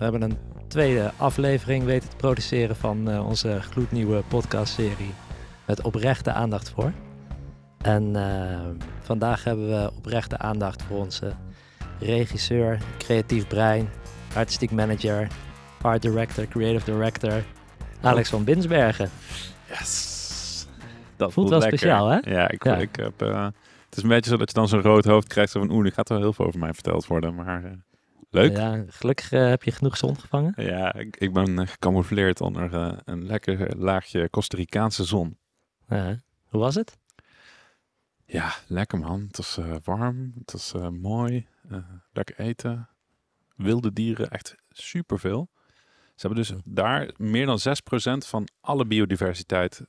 We hebben een tweede aflevering weten te produceren van uh, onze gloednieuwe podcastserie met oprechte aandacht voor. En uh, vandaag hebben we oprechte aandacht voor onze regisseur, creatief brein, artistiek manager, art director, creative director, Alex van Binsbergen. Yes. Dat voelt wel lekker. speciaal, hè? Ja, ik, ja. ik heb... Uh, het is een beetje zo dat je dan zo'n rood hoofd krijgt. Van, oeh, er gaat wel heel veel over mij verteld worden. Maar leuk. Ja, gelukkig uh, heb je genoeg zon gevangen. Ja, ik, ik ben gecamoufleerd onder een lekker laagje Costa Ricaanse zon. hoe was het? Ja, lekker man. Het was warm. Het was mooi. lekker eten. Wilde dieren, echt superveel. Ze hebben dus daar meer dan 6% van alle biodiversiteit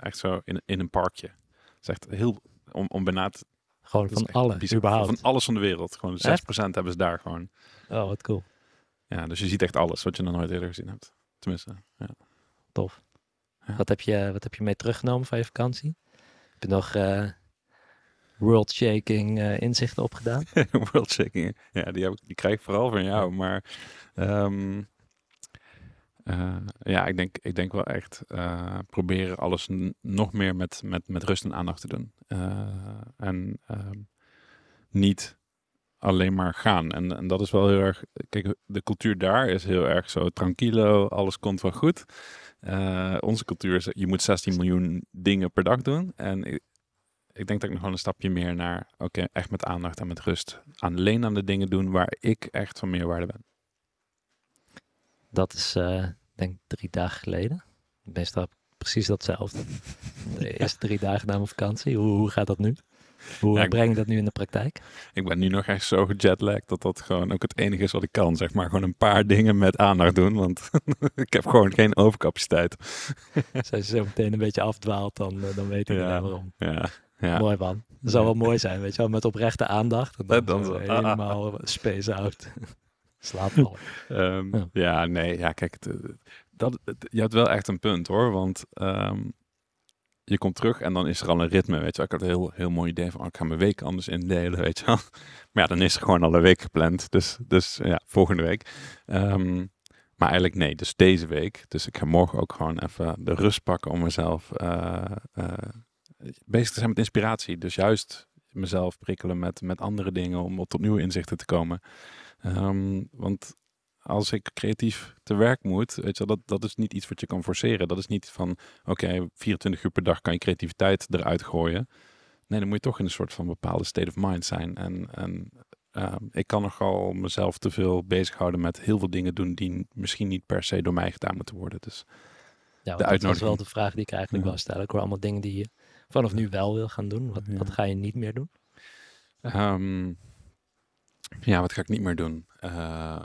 echt zo in, in een parkje. Het is echt heel, om, om bijna te, Gewoon van alles, überhaupt. Van alles van de wereld. Gewoon 6% hebben ze daar gewoon. Oh, wat cool. Ja, dus je ziet echt alles wat je nog nooit eerder gezien hebt. Tenminste, ja. Tof. Ja. Wat, heb je, wat heb je mee teruggenomen van je vakantie? Heb je nog uh, world-shaking uh, inzichten opgedaan? world-shaking, ja, die, heb ik, die krijg ik vooral van jou. Maar um, uh, ja, ik denk, ik denk wel echt uh, proberen alles nog meer met, met, met rust en aandacht te doen. Uh, en ehm, niet alleen maar gaan. En, en dat is wel heel erg. Kijk, de cultuur daar is heel erg zo tranquilo, alles komt wel goed. onze cultuur is, je moet 16 miljoen dingen per dag doen. En ik, ik denk dat ik nog wel een stapje meer naar, oké, echt met aandacht en met rust. Alleen aan de dingen doen waar ik echt van meerwaarde ben. Dat is, uh, denk drie dagen geleden. Meestal precies datzelfde. De eerste drie dagen na mijn vakantie. Hoe, hoe gaat dat nu? Hoe ja, breng je dat nu in de praktijk? Ik ben nu nog echt zo gejetlagd dat dat gewoon ook het enige is wat ik kan. Zeg maar gewoon een paar dingen met aandacht doen, want ik heb gewoon geen overcapaciteit. Als je zo meteen een beetje afdwaalt, dan, eh, dan weet ik ja, waarom. Ja, ja. Mooi man. Dat zou wel mooi zijn, weet je wel, met oprechte aandacht. En dan, dan zo helemaal space out. Al. um, ja. ja. nee, ja, kijk, het, dat, je hebt wel echt een punt hoor, want um, je komt terug en dan is er al een ritme, weet je Ik had een heel, heel mooi idee van, oh, ik ga mijn week anders indelen, weet je wel. Maar ja, dan is er gewoon al een week gepland, dus, dus ja, volgende week. Um, maar eigenlijk nee, dus deze week. Dus ik ga morgen ook gewoon even de rust pakken om mezelf uh, uh, bezig te zijn met inspiratie. Dus juist mezelf prikkelen met, met andere dingen om tot nieuwe inzichten te komen. Um, want als ik creatief te werk moet, weet je, dat, dat is niet iets wat je kan forceren. Dat is niet van, oké, 24 uur per dag kan je creativiteit eruit gooien. Nee, dan moet je toch in een soort van bepaalde state of mind zijn. En, en uh, ik kan nogal mezelf te veel bezighouden met heel veel dingen doen die misschien niet per se door mij gedaan moeten worden. Dus ja, dat is wel de vraag die ik eigenlijk ja. wil stellen. Ik hoor allemaal dingen die je vanaf nu wel wil gaan doen. Wat, ja. wat ga je niet meer doen? Um, ja, wat ga ik niet meer doen? Uh,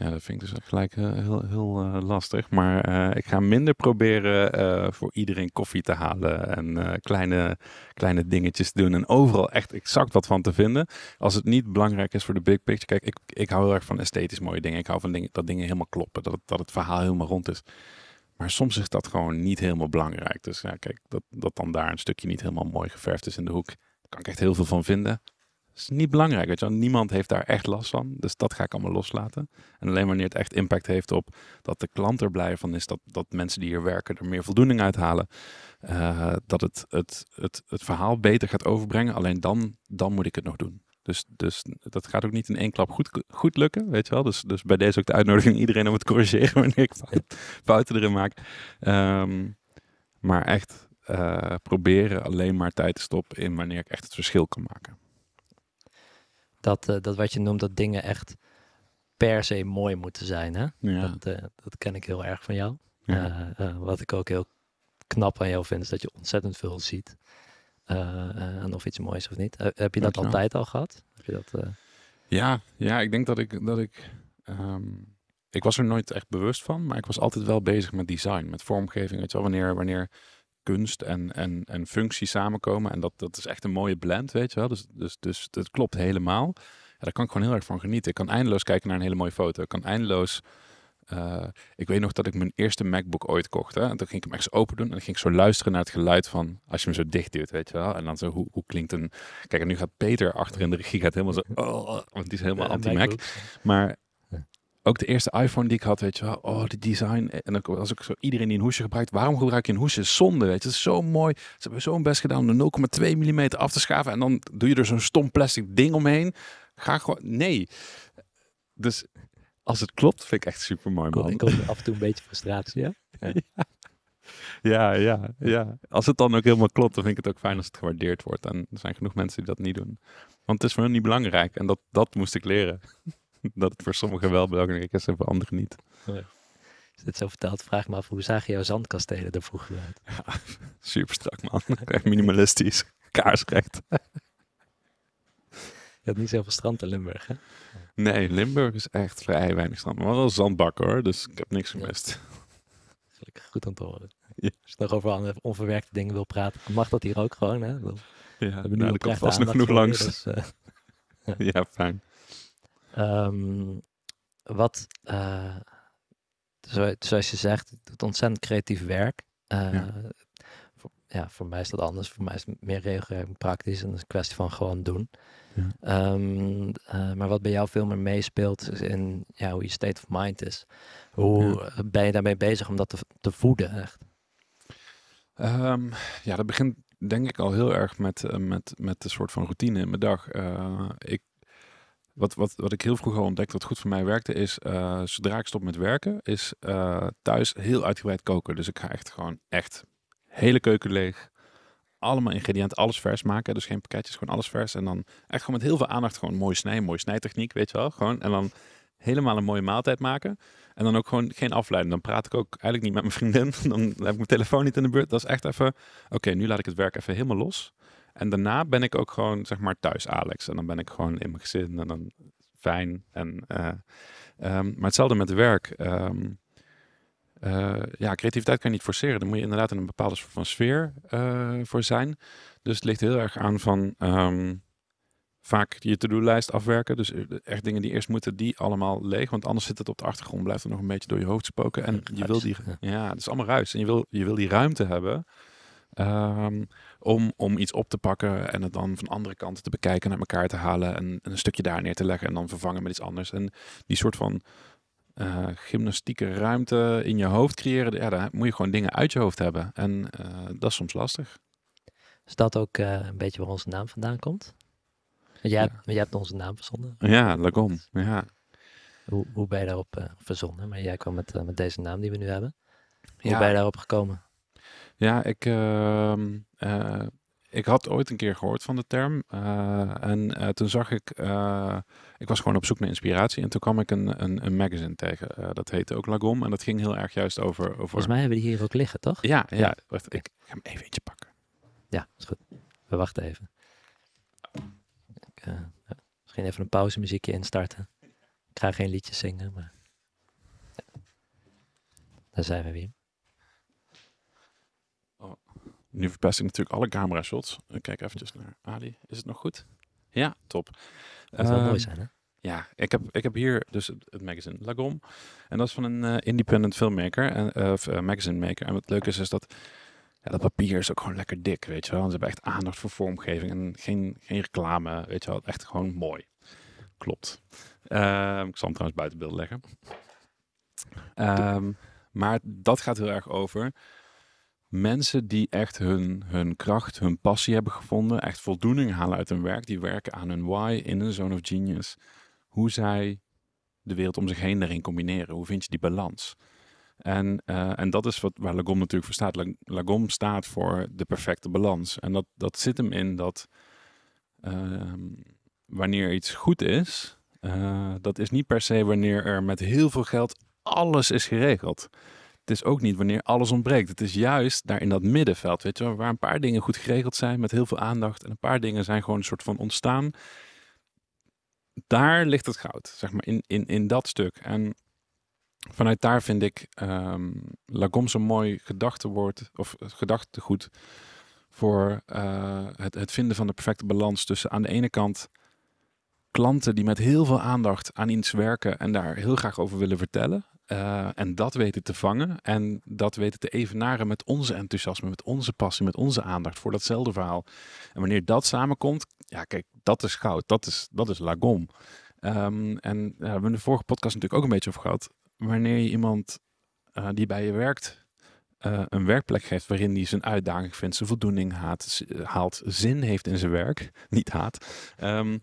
ja, dat vind ik dus gelijk uh, heel, heel uh, lastig. Maar uh, ik ga minder proberen voor iedereen koffie te halen en kleine, kleine dingetjes te doen. En overal echt exact wat van te vinden. Als het niet belangrijk is voor de big picture. Kijk, ik, ik hou heel erg van esthetisch mooie dingen. Ik hou van dingen, dat dingen helemaal kloppen. Dat het, dat het verhaal helemaal rond is. Maar soms is dat gewoon niet helemaal belangrijk. Dus ja, kijk, dat, dat dan daar een stukje niet helemaal mooi geverfd is in de hoek. Daar kan ik echt heel veel van vinden is niet belangrijk. Weet je wel. Niemand heeft daar echt last van. Dus dat ga ik allemaal loslaten. En alleen wanneer het echt impact heeft op dat de klant er blij van is, dat, dat mensen die hier werken er meer voldoening uithalen. Uh, dat het, het, het, het verhaal beter gaat overbrengen. Alleen dan, dan moet ik het nog doen. Dus, dus dat gaat ook niet in één klap goed, goed lukken, weet je wel. Dus, dus bij deze ook de uitnodiging iedereen om het corrigeren wanneer ik fouten erin maak. Um, maar echt uh, proberen alleen maar tijd te stoppen in wanneer ik echt het verschil kan maken dat, uh, dat wat je noemt, dat dingen echt per se mooi moeten zijn. Hè? Ja. Dat, uh, dat ken ik heel erg van jou. Ja. Uh, wat ik ook heel knap aan jou vind, is dat je ontzettend veel ziet. en of iets moois of niet. heb je dat altijd al gehad? Heb je dat, Ja, ja, ik denk dat ik. Dat ik um, ik was er nooit echt bewust van, maar ik was altijd wel bezig met design, met vormgeving. Weet je wel, wanneer, wanneer kunst en, en, en functie samenkomen. En dat, dat is echt een mooie blend, weet je wel. Dus, dus, dus dat klopt helemaal. Ja, daar kan ik gewoon heel erg van genieten. Ik kan eindeloos kijken naar een hele mooie foto. Ik kan eindeloos... Uh, ik weet nog dat ik mijn eerste MacBook ooit kocht. Hè? En toen ging ik hem echt open doen. En dan ging ik zo luisteren naar het geluid van... Als je hem zo dicht duwt, weet je wel. En dan zo, hoe, hoe klinkt een... Kijk, en nu gaat Peter achter in de regie gaat helemaal zo... Oh, want die is helemaal anti-Mac. Maar ook de eerste iPhone die ik had, weet je wel, oh, de design. En dan als ik zo iedereen die een hoesje gebruikt, waarom gebruik je een hoesje? Zonde, weet je, het is zo mooi. Ze hebben zo'n best gedaan om de 0,2 mm af te schaven en dan doe je er zo'n stom plastic ding omheen. Ga gewoon, nee. Dus als het klopt, vind ik echt super mooi, man. Ik kom af en toe een beetje frustratie, ja? Ja, ja, ja. Als het dan ook helemaal klopt, dan vind ik het ook fijn als het gewaardeerd wordt. En er zijn genoeg mensen die dat niet doen. Want het is voor hen niet belangrijk. En dat, dat moest ik leren. dat het voor sommigen wel belangrijk is en voor anderen niet. Ja. Als dit zo verteld, vraag me af hoe zagen jouw zandkastelen er vroeger uit? Ja, super strak man. Echt minimalistisch. Kaarsrecht. Je had niet zoveel strand in Limburg, hè? Nee, Limburg is echt vrij weinig strand. Maar wel zandbakken hoor, dus ik heb niks gemist. Gelukkig goed om te horen. Ja. Als je nog over onverwerkte dingen wil praten, mag dat hier ook gewoon, hè? We ja, hebben nu nou, komt vast nog genoeg langs. dus, uh, ja. ja. fijn. Um, wat, uh, zo, zoals je zegt, het doet ontzettend creatief werk. Uh, ja. Voor, ja. voor mij is dat anders. Voor mij is het meer regelgeving praktisch en het is een kwestie van gewoon doen. Ja. Um, uh, maar wat bij jou veel meer meespeelt is in ja, hoe je state of mind is. Hoe ben je daarmee bezig om dat te, te voeden echt? Um, ja, dat begint denk ik al heel erg met, met, met een soort van routine in mijn dag. Uh, ik wat, wat, wat ik heel vroeg al ontdekte, wat goed voor mij werkte, is uh, zodra ik stop met werken, is uh, thuis heel uitgebreid koken. Dus ik ga echt gewoon echt hele keuken leeg. Allemaal ingrediënten, alles vers maken. Dus geen pakketjes, gewoon alles vers. En dan echt gewoon met heel veel aandacht gewoon mooi snijden, mooie snijtechniek, weet je wel. Gewoon, en dan helemaal een mooie maaltijd maken. En dan ook gewoon geen afleiding. Dan praat ik ook eigenlijk niet met mijn vriendin. Dan heb ik mijn telefoon niet in de buurt. Dat is echt even, oké, nu laat ik het werk even helemaal los. En daarna ben ik ook gewoon, zeg maar, thuis Alex. En dan ben ik gewoon in mijn gezin en dan fijn. En, uh, um, maar hetzelfde met werk. Um, uh, ja, creativiteit kan je niet forceren. Dan moet je inderdaad in een bepaalde soort van sfeer uh, voor zijn. Dus het ligt heel erg aan van um, vaak je to-do-lijst afwerken. Dus echt dingen die eerst moeten, die allemaal leeg. Want anders zit het op de achtergrond, blijft er nog een beetje door je hoofd spoken. En je wil die, ja, het is allemaal ruis. En je wil, je wil die ruimte hebben. Um, om, om iets op te pakken en het dan van andere kanten te bekijken, naar elkaar te halen en, een stukje daar neer te leggen en dan vervangen met iets anders. En die soort van uh, gymnastieke ruimte in je hoofd creëren, ja, daar moet je gewoon dingen uit je hoofd hebben. En uh, dat is soms lastig. Is dat ook uh, een beetje waar onze naam vandaan komt? Jij, ja. jij hebt onze naam verzonnen. Ja, Lagom. Ja. Hoe, hoe ben je daarop verzonnen? Maar jij kwam met, met deze naam die we nu hebben. Hoe ja. ben je daarop gekomen? Ja, ik, uh, uh, ik had ooit een keer gehoord van de term. Uh, en toen zag ik, ik was gewoon op zoek naar inspiratie. En toen kwam ik een, een, een magazine tegen. dat heette ook Lagom. En dat ging heel erg juist over... over... Volgens mij hebben die hier ook liggen, toch? Ja, ja. ja. Wacht, ik ga hem even eentje pakken. Ja, is goed. We wachten even. Ik, misschien even een pauzemuziekje instarten. Ik ga geen liedjes zingen, maar... Ja. Daar zijn we weer. Nu verpest ik natuurlijk alle camera shots. Kijk eventjes naar Ali. Is het nog goed? Ja, top. Dat zou uh, mooi zijn, hè? Ja, ik heb, ik heb hier dus het, het magazine Lagom. En dat is van een uh, independent filmmaker, en, uh, magazine maker. En wat leuk is, is dat ja, dat papier is ook gewoon lekker dik, weet je wel. Ze hebben echt aandacht voor vormgeving en geen, geen reclame, weet je wel. Echt gewoon mooi. Klopt. Ehm, ik zal hem trouwens buiten beeld leggen. Um, maar dat gaat heel erg over mensen die echt hun, hun kracht, hun passie hebben gevonden, echt voldoening halen uit hun werk, die werken aan hun why in een zone of genius. Hoe zij de wereld om zich heen daarin combineren. Hoe vind je die balans? En, uh, en dat is wat, waar Lagom natuurlijk voor staat. Lagom staat voor de perfecte balans. En dat, dat zit hem in dat uh, wanneer iets goed is, uh, dat is niet per se wanneer er met heel veel geld alles is geregeld het is ook niet wanneer alles ontbreekt. Het is juist daar in dat middenveld, weet je waar een paar dingen goed geregeld zijn met heel veel aandacht en een paar dingen zijn gewoon een soort van ontstaan. Daar ligt het goud, zeg maar, in, in, in dat stuk. En vanuit daar vind ik um, Lagom zo'n mooi gedachtewoord of gedachtegoed voor uh, het, het vinden van de perfecte balans tussen aan de ene kant klanten die met heel veel aandacht aan iets werken en daar heel graag over willen vertellen. Uh, en dat weten te vangen en dat weten te evenaren met onze enthousiasme, met onze passie, met onze aandacht voor datzelfde verhaal. En wanneer dat samenkomt, ja kijk, dat is goud, dat is, dat is lagom. Ehm, en ja, we hebben in de vorige podcast natuurlijk ook een beetje over gehad. Wanneer je iemand eh, die bij je werkt eh, een werkplek geeft waarin hij zijn uitdaging vindt, zijn voldoening haat, haalt, zin heeft in zijn werk, niet haat. Ehm,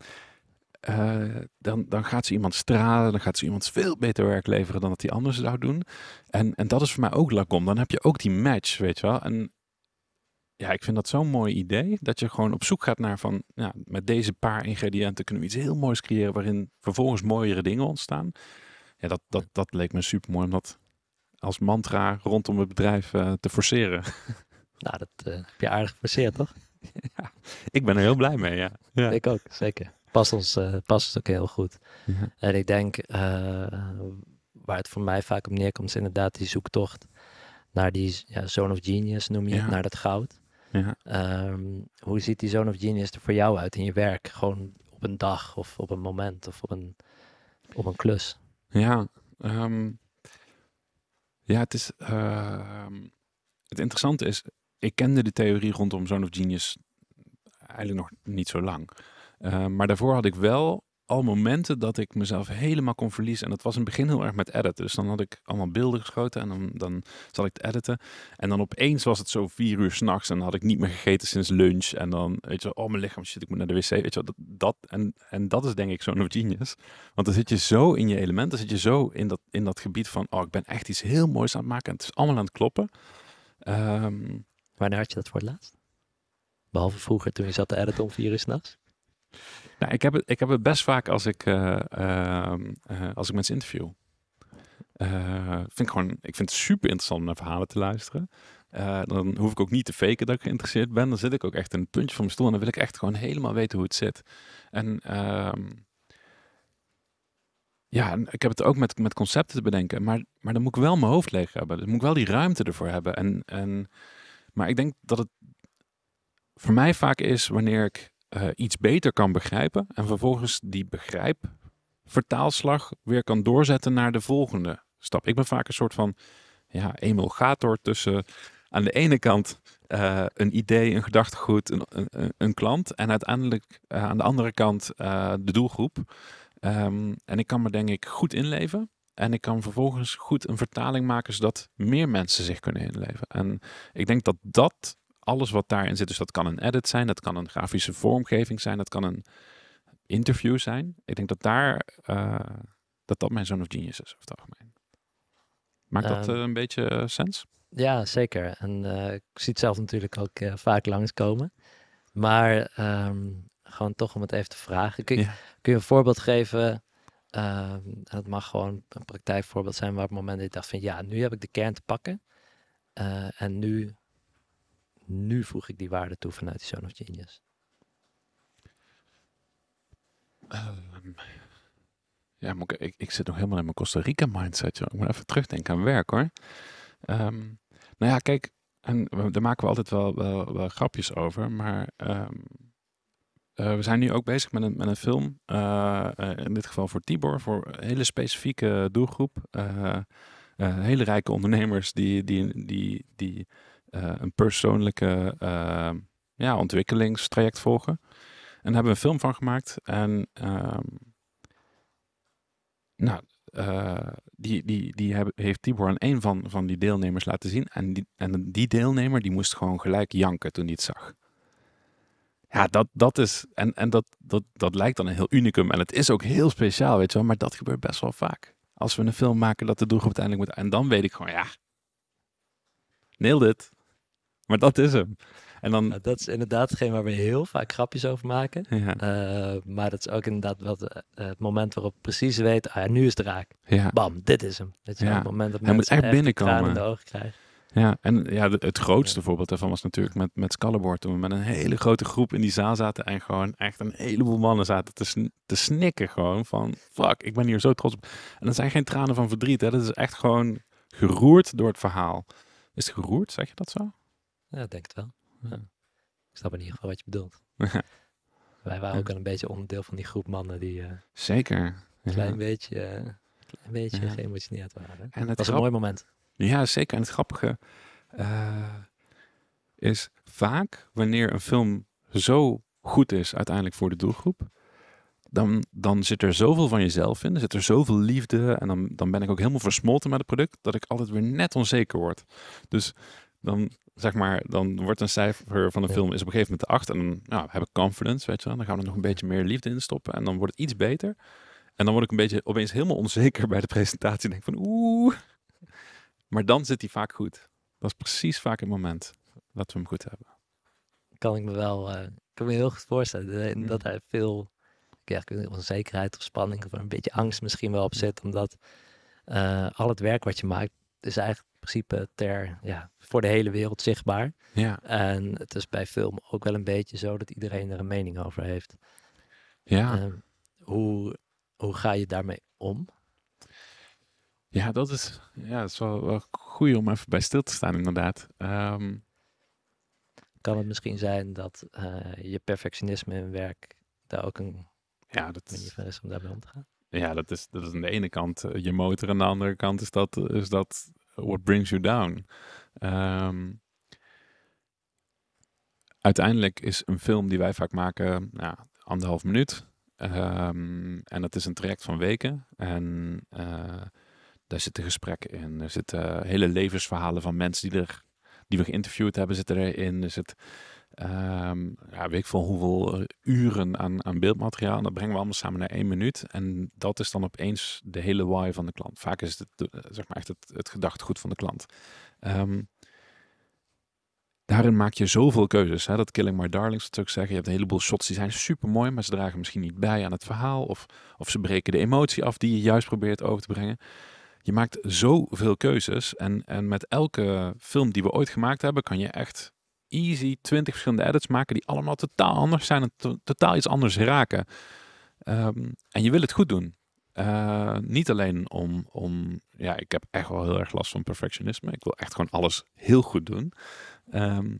eh, dan, dan gaat ze iemand stralen, dan gaat ze iemand veel beter werk leveren dan dat hij anders zou doen. En, en dat is voor mij ook Lacom. Dan heb je ook die match, weet je wel. En ja, ik vind dat zo'n mooi idee. Dat je gewoon op zoek gaat naar van, ja, met deze paar ingrediënten kunnen we iets heel moois creëren waarin vervolgens mooiere dingen ontstaan. Ja, dat, dat, dat leek me super mooi om dat als mantra rondom het bedrijf eh, te forceren. Nou, dat eh, heb je aardig geforceerd, toch? ik ben er heel blij mee, ja. ja. Ik ook, zeker. Past ons, eh, past ons ook heel goed. Ja. En ik denk, eh, waar het voor mij vaak op neerkomt, is inderdaad die zoektocht naar die ja, zone of genius, noem je het, naar dat goud. Ja. Ehm, hoe ziet die zone of genius er voor jou uit in je werk? Gewoon op een dag of op een moment of op een, op een klus? Ja, ehm, ja het is. ehm, het interessante is, ik kende de theorie rondom Zone of Genius eigenlijk nog niet zo lang. Eh, maar daarvoor had ik wel al momenten dat ik mezelf helemaal kon verliezen. En dat was in het begin heel erg met editen. Dus dan had ik allemaal beelden geschoten en dan, dan zat ik te editen. En dan opeens was het zo vier uur s'nachts en dan had ik niet meer gegeten sinds lunch. En dan, weet je oh mijn lichaam, shit, ik moet naar de wc. Weet je dat, dat, en, en dat is denk ik zo'n genius. Want dan zit je zo in je element, dan zit je zo in dat, in dat gebied van, oh ik ben echt iets heel moois aan het maken. En het is allemaal aan het kloppen. Ehm, Wanneer had je dat voor het laatst? Behalve vroeger toen je zat te editen om vier uur s'nachts? Nou, ik heb het, ik heb het best vaak als ik, eh, ehm, eh, als ik mensen interview. Eh, vind ik, gewoon, ik vind het super interessant om naar verhalen te luisteren. Dan hoef ik ook niet te faken dat ik geïnteresseerd ben. Dan zit ik ook echt in het puntje van mijn stoel en dan wil ik echt gewoon helemaal weten hoe het zit. En ehm, ja, ik heb het ook met, met concepten te bedenken. Maar, maar dan moet ik wel mijn hoofd leeg hebben. Dan moet ik wel die ruimte ervoor hebben. En, en, maar ik denk dat het voor mij vaak is wanneer ik eh, iets beter kan begrijpen en vervolgens die begrijp vertaalslag weer kan doorzetten naar de volgende stap. Ik ben vaak een soort van ja, emulgator tussen aan de ene kant eh, een idee, een gedachtegoed, een, een, een klant en uiteindelijk eh, aan de andere kant de doelgroep. Ehm, en ik kan me denk ik goed inleven. En ik kan vervolgens goed een vertaling maken zodat meer mensen zich kunnen inleven. En ik denk dat dat alles wat daarin zit, dus dat kan een edit zijn, dat kan een grafische vormgeving zijn, dat kan een interview zijn. Ik denk dat daar, eh, dat dat mijn zone of genius is over het algemeen. Maakt dat Ehm, eh, een beetje eh, sens? Ja, zeker. En ik zie het zelf natuurlijk ook vaak langskomen. Maar ehm, gewoon toch om het even te vragen. Kun, je- Ja. kun je een voorbeeld geven? Ehm, het mag gewoon een praktijkvoorbeeld zijn waar op het moment dat je dacht van ja, nu heb ik de kern te pakken. En nu, nu voeg ik die waarde toe vanuit die Zone of Genius. Ehm, ja, ik, ik, ik zit nog helemaal in mijn Costa Rica mindset. Joh. Ik moet even terugdenken aan werk hoor. Ehm, nou ja, kijk, en daar maken we altijd wel, wel, grapjes over. Maar ehm, eh, we zijn nu ook bezig met een, met een film. eh, eh, in dit geval voor Tibor, voor een hele specifieke doelgroep. Hele rijke ondernemers die, die, die, die een persoonlijke eh, ja, ontwikkelingstraject volgen. En daar hebben we een film van gemaakt. En ehm, nou, eh, die, die, die heeft Tibor aan een van, van die deelnemers laten zien. En die, en die deelnemer die moest gewoon gelijk janken toen hij het zag. Ja, dat, dat is. En, en dat, dat, dat lijkt dan een heel unicum. En het is ook heel speciaal, weet je wel. Maar dat gebeurt best wel vaak. Als we een film maken dat de doelgroep uiteindelijk moet. En dan weet ik gewoon, ja. Nailed it. Maar dat is hem. En dan. Nou, dat is inderdaad hetgeen waar we heel vaak grapjes over maken. Ja, Eh, maar dat is ook inderdaad wat, eh, het moment waarop ik precies weet, ah, nu is het raak. ja. Bam, dit is hem. Je, wel, Ja. het moment dat Hij moet echt binnenkomen. in de ogen krijgen. Ja, en ja, het grootste Ja. voorbeeld daarvan was natuurlijk met, met Scalabor. Toen we met een hele grote groep in die zaal zaten en gewoon echt een heleboel mannen zaten te, sn- te snikken gewoon van fuck, ik ben hier zo trots op. En dat zijn geen tranen van verdriet, hè. dat is echt gewoon geroerd door het verhaal. Is het geroerd, zeg je dat zo? Ja, ik denk het wel. Ja. Ik snap in ieder geval wat je bedoelt. Wij waren ook al een beetje onderdeel van die groep mannen die eh, een Zeker. Ja. klein beetje, eh, klein beetje Ja. geëmotioneerd waren. En Dat het was een mooi moment. Ja, zeker. En het grappige eh, is vaak wanneer een film zo goed is uiteindelijk voor de doelgroep, dan, dan zit er zoveel van jezelf in. Er zit er zoveel liefde. En dan, dan ben ik ook helemaal versmolten met het product. Dat ik altijd weer net onzeker word. Dus dan zeg maar, dan wordt een cijfer van een Ja. film is op een gegeven moment de 8. En dan nou, heb ik confidence, weet je wel. Dan gaan we er nog een beetje meer liefde in stoppen. En dan wordt het iets beter. En dan word ik een beetje opeens helemaal onzeker bij de presentatie. En denk van oeh. Maar dan zit hij vaak goed. Dat is precies vaak het moment dat we hem goed hebben. kan ik me wel eh, kan me heel goed voorstellen. Dat er veel ja, onzekerheid of spanning of een beetje angst misschien wel op zit. Omdat eh, al het werk wat je maakt is eigenlijk principe ter, ja, voor de hele wereld zichtbaar. Ja, En het is bij film ook wel een beetje zo dat iedereen er een mening over heeft. ja. Ehm, hoe, hoe ga je daarmee om? ja dat is, ja, dat is wel, wel goed om even bij stil te staan inderdaad. Ehm, Kan het misschien zijn dat eh, je perfectionisme in werk daar ook een ja, dat manier is, van is om daarmee om te gaan? ja, dat is, dat is aan de ene kant eh, je motor. Aan de andere kant is dat, is dat what brings you down. Ehm, uiteindelijk is een film die wij vaak maken, nou, anderhalf minuut. Ehm, en dat is een traject van weken. En eh, daar zitten gesprekken in. Er zitten hele levensverhalen van mensen die, er, die we geïnterviewd hebben, zitten erin. Er zit, ehm, ja, weet ik veel hoeveel eh, uren aan, aan beeldmateriaal. En dat brengen we allemaal samen naar één minuut. En dat is dan opeens de hele why van de klant. Vaak is het eh, zeg maar echt het, het gedachtegoed van de klant. Ehm, daarin maak je zoveel keuzes. Hè? Dat Killing My Darlings, ik zeggen. Je hebt een heleboel shots die zijn super mooi, maar ze dragen misschien niet bij aan het verhaal. Of, of ze breken de emotie af die je juist probeert over te brengen. Je maakt zoveel keuzes. En, en met elke film die we ooit gemaakt hebben, kan je echt easy 20 verschillende edits maken die allemaal totaal anders zijn en to- totaal iets anders raken. Ehm, en je wil het goed doen. Eh, niet alleen om, om, ja, ik heb echt wel heel erg last van perfectionisme. Ik wil echt gewoon alles heel goed doen. Ehm,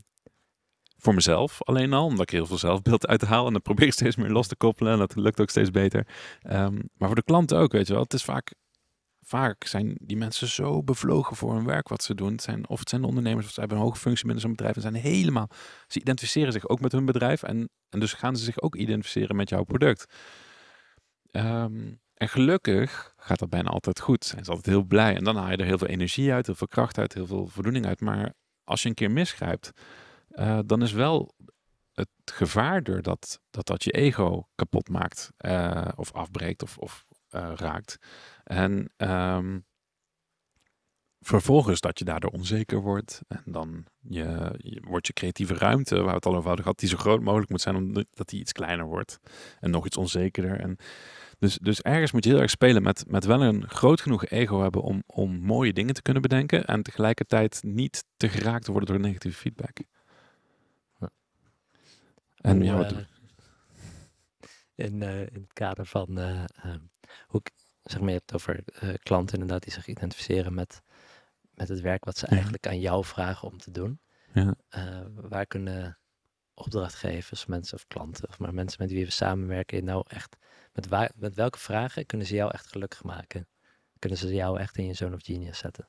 voor mezelf alleen al, omdat ik heel veel zelfbeeld uithaal en dat probeer ik steeds meer los te koppelen en dat lukt ook steeds beter. Ehm, maar voor de klanten ook, weet je wel. Het is vaak, vaak zijn die mensen zo bevlogen voor hun werk wat ze doen. Zijn, of het zijn de ondernemers of ze hebben een hoge functie binnen zo'n bedrijf en zijn helemaal, ze identificeren zich ook met hun bedrijf en, en dus gaan ze zich ook identificeren met jouw product. Ehm, en gelukkig gaat dat bijna altijd goed. Zijn ze altijd heel blij. En dan haal je er heel veel energie uit, heel veel kracht uit, heel veel voldoening uit. Maar als je een keer misgrijpt, eh, dan is wel het gevaar er dat dat, dat je ego kapot maakt eh, of afbreekt of, of eh, raakt. En ehm, vervolgens dat je daardoor onzeker wordt en dan je, je, wordt je creatieve ruimte, waar we het al over hadden gehad, die zo groot mogelijk moet zijn, omdat die iets kleiner wordt en nog iets onzekerder. En dus, dus ergens moet je heel erg spelen met, met wel een groot genoeg ego hebben om, om mooie dingen te kunnen bedenken en tegelijkertijd niet te geraakt te worden door negatieve feedback. Ja. En ja, wat eh, in, eh, in het kader van ehm, hoe zeg maar, je hebt het over eh, klanten inderdaad die zich identificeren met, met het werk wat ze Ja. eigenlijk aan jou vragen om te doen. Ja. Eh, waar kunnen opdrachtgevers, mensen of klanten, of maar mensen met wie we samenwerken, nou echt met, waar, met welke vragen kunnen ze jou echt gelukkig maken? Kunnen ze jou echt in je zone of genius zetten?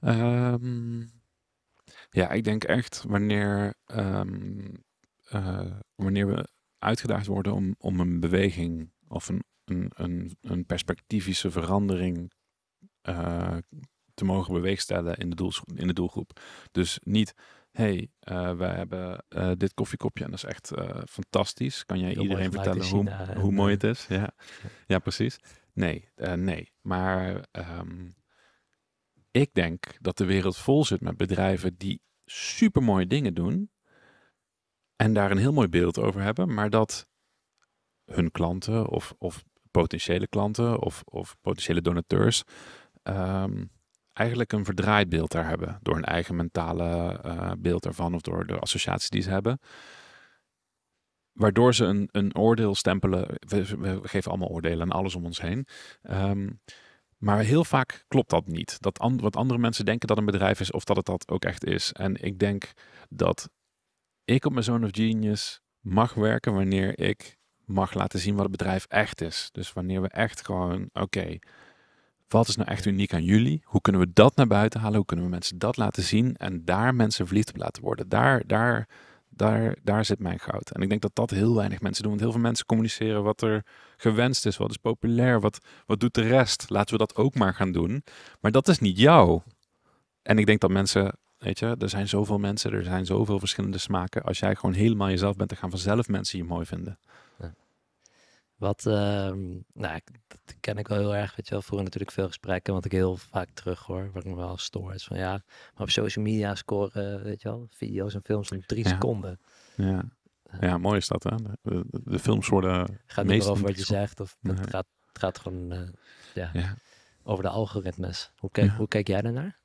Ehm, ja, ik denk echt wanneer, ehm, eh, wanneer we uitgedaagd worden om, om een beweging of een, een, een, een perspectivische verandering eh, te mogen beweegstellen in de, doels, in de doelgroep. Dus niet, hey, eh we hebben eh, dit koffiekopje en dat is echt fantastisch. Kan jij Heel iedereen vertellen hoe, en, hoe mooi het is? Ja, ja precies. Nee, nee. Maar ehm, ik denk dat de wereld vol zit met bedrijven die super mooie dingen doen. En daar een heel mooi beeld over hebben. Maar dat hun klanten of, of potentiële klanten of, of potentiële donateurs ehm, eigenlijk een verdraaid beeld daar hebben. Door hun eigen mentale eh, beeld ervan of door de associatie die ze hebben. Waardoor ze een, een oordeel stempelen. We, geven allemaal oordelen aan alles om ons heen. Ehm, maar heel vaak klopt dat niet. Dat wat andere mensen denken dat een bedrijf is, of dat het dat ook echt is. En ik denk dat ik op mijn Zone of Genius mag werken wanneer ik mag laten zien wat het bedrijf echt is. Dus wanneer we echt gewoon, oké, wat is nou echt uniek aan jullie? Hoe kunnen we dat naar buiten halen? Hoe kunnen we mensen dat laten zien? En daar mensen verliefd op laten worden. Daar, daar, Daar, daar zit mijn goud. En ik denk dat dat heel weinig mensen doen. Want heel veel mensen communiceren wat er gewenst is, wat is populair, wat, wat doet de rest. Laten we dat ook maar gaan doen. Maar dat is niet jou. En ik denk dat mensen, weet je, er zijn zoveel mensen, er zijn zoveel verschillende smaken. Als jij gewoon helemaal jezelf bent, dan gaan vanzelf mensen je mooi vinden. Wat, ehm, nou, dat ken ik wel heel erg. Weet je wel, vroeger natuurlijk veel gesprekken, wat ik heel vaak terug hoor, wat ik me wel stoor is van ja, maar op social media scoren, weet je wel, video's en films in drie Ja. seconden. Ja. ja, mooi is dat hè. De, de, de films worden Gaat niet over wat je zegt, of het gaat, het gaat gewoon eh, ja, Ja. over de algoritmes. Hoe kijk, Ja. hoe kijk jij daarnaar?